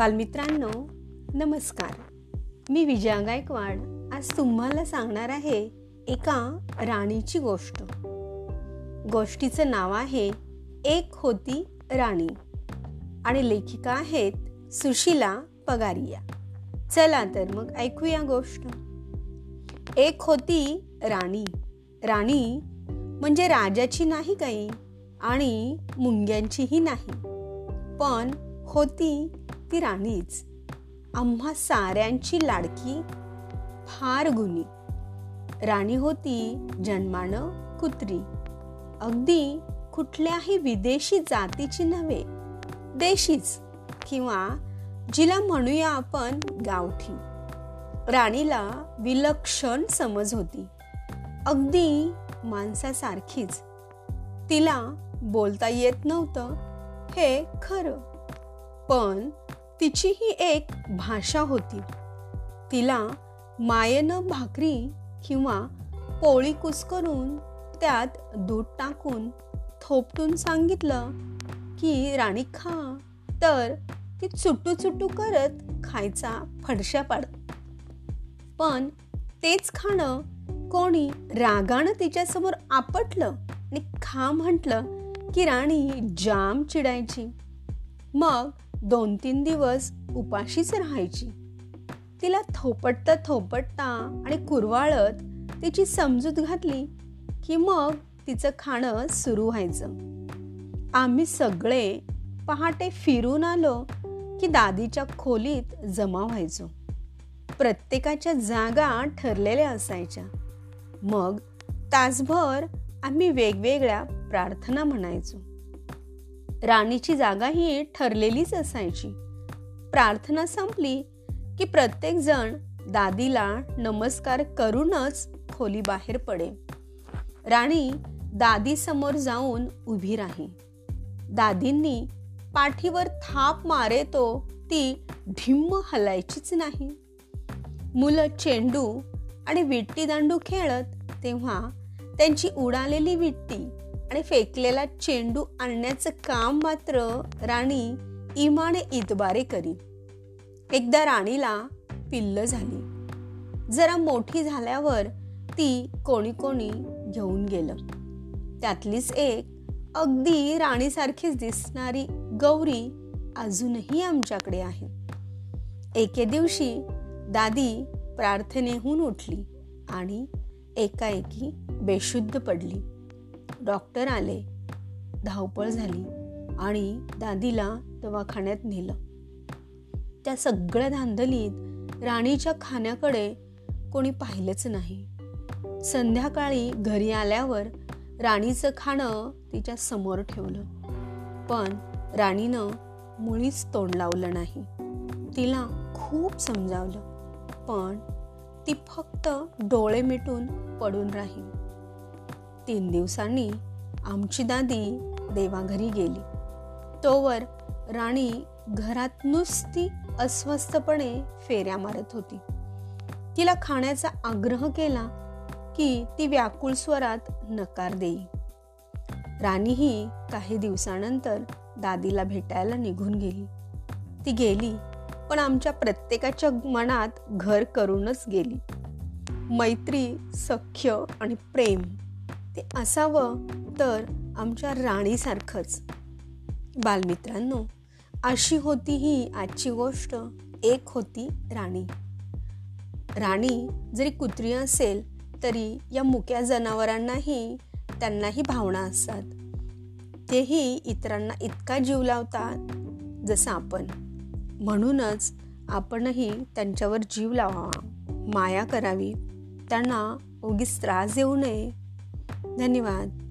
बालमित्रांनो नमस्कार. मी विजया गायकवाड. आज तुम्हाला सांगणार आहे एका राणीची गोष्ट. गोष्टीचं नाव आहे एक होती राणी. आणि लेखिका आहेत सुशिला पगारिया. चला तर मग ऐकूया गोष्ट. एक होती राणी. राणी म्हणजे राजाची नाही काही आणि मुंग्यांचीही नाही. पण होती ती राणीच. आम्हा साऱ्यांची लाडकी फार गुणी. राणी होती जन्मानं कुत्री. अगदी कुठल्याही विदेशी जातीची नव्हे देशीच किंवा जिला म्हणूया आपण गावठी. राणीला विलक्षण समज होती. अगदी माणसासारखीच. तिला बोलता येत नव्हतं हे खरं. पण तिची ही एक भाषा होती. तिला मायेनं भाकरी किंवा पोळी कुसकरून त्यात दूध टाकून थोपटून सांगितलं की राणी खा. तर ती चुटू चुटू करत खायचा फडशा पाड. पण तेच खाणं कोणी रागानं तिच्यासमोर आपटलं आणि खा म्हटलं की राणी जाम चिडायची. मग दोन तीन दिवस उपाशीच राहायची. तिला थोपटता थोपटता आणि कुरवाळत तिची समजूत घातली की मग तिचं खाणं सुरू व्हायचं. आम्ही सगळे पहाटे फिरून आलो की दादीच्या खोलीत जमा व्हायचो. प्रत्येकाच्या जागा ठरलेल्या असायच्या. मग तासभर आम्ही वेगवेगळ्या प्रार्थना म्हणायचो. राणीची जागा ही ठरलेलीच असायची. प्रार्थना संपली की प्रत्येक जण दादीला नमस्कार करूनच खोली बाहेर पडे. राणी दादी समोर जाऊन उभी राही. दादींनी पाठीवर थाप मारे तो ती ढिम्म हलायचीच नाही. मुलं चेंडू आणि विट्टी दांडू खेळत तेव्हा त्यांची उडालेली विट्टी आणि फेकलेला चेंडू आणण्याचं काम मात्र राणी इमाने इतबारे करी एकदा राणीला पिल्ल झाली. जरा मोठी झाल्यावर ती कोणी कोणी घेऊन गेलं. त्यातलीच एक अगदी राणीसारखीच दिसणारी गौरी अजूनही आमच्याकडे आहे. एके दिवशी दादी प्रार्थनेहून उठली आणि एकाएकी बेशुद्ध पडली. डॉक्टर आले. धावपळ झाली आणि दादीला दवाखान्यात नेलं. त्या सगळ्या धांदलीत राणीच्या खाण्याकडे कोणी पाहिलंच नाही. संध्याकाळी घरी आल्यावर राणीचं खाणं तिच्या समोर ठेवलं. पण राणीनं मुळीच तोंड लावलं नाही. तिला खूप समजावलं. पण ती फक्त डोळे मिटून पडून राहील. तीन दिवसांनी आमची दादी देवाघरी गेली. तोवर राणी घरात नुसती अस्वस्थपणे फेऱ्या मारत होती. तिला खाण्याचा आग्रह केला की ती व्याकुळ स्वरात नकार देई. राणीही काही दिवसानंतर दादीला भेटायला निघून गेली. ती गेली पण आमच्या प्रत्येकाच्या मनात घर करूनच गेली. मैत्री सख्य आणि प्रेम ते असावं तर आमच्या राणीसारखंच. बालमित्रांनो अशी होती ही आजची गोष्ट. एक होती राणी. राणी जरी कुत्री असेल तरी या मुक्या जनावरांनाही त्यांनाही भावना असतात. तेही इतरांना इतका जीव लावतात जसं आपण. म्हणूनच आपणही त्यांच्यावर जीव लावावा माया करावी. त्यांना उगीच त्रास देऊ नये. धन्यवाद.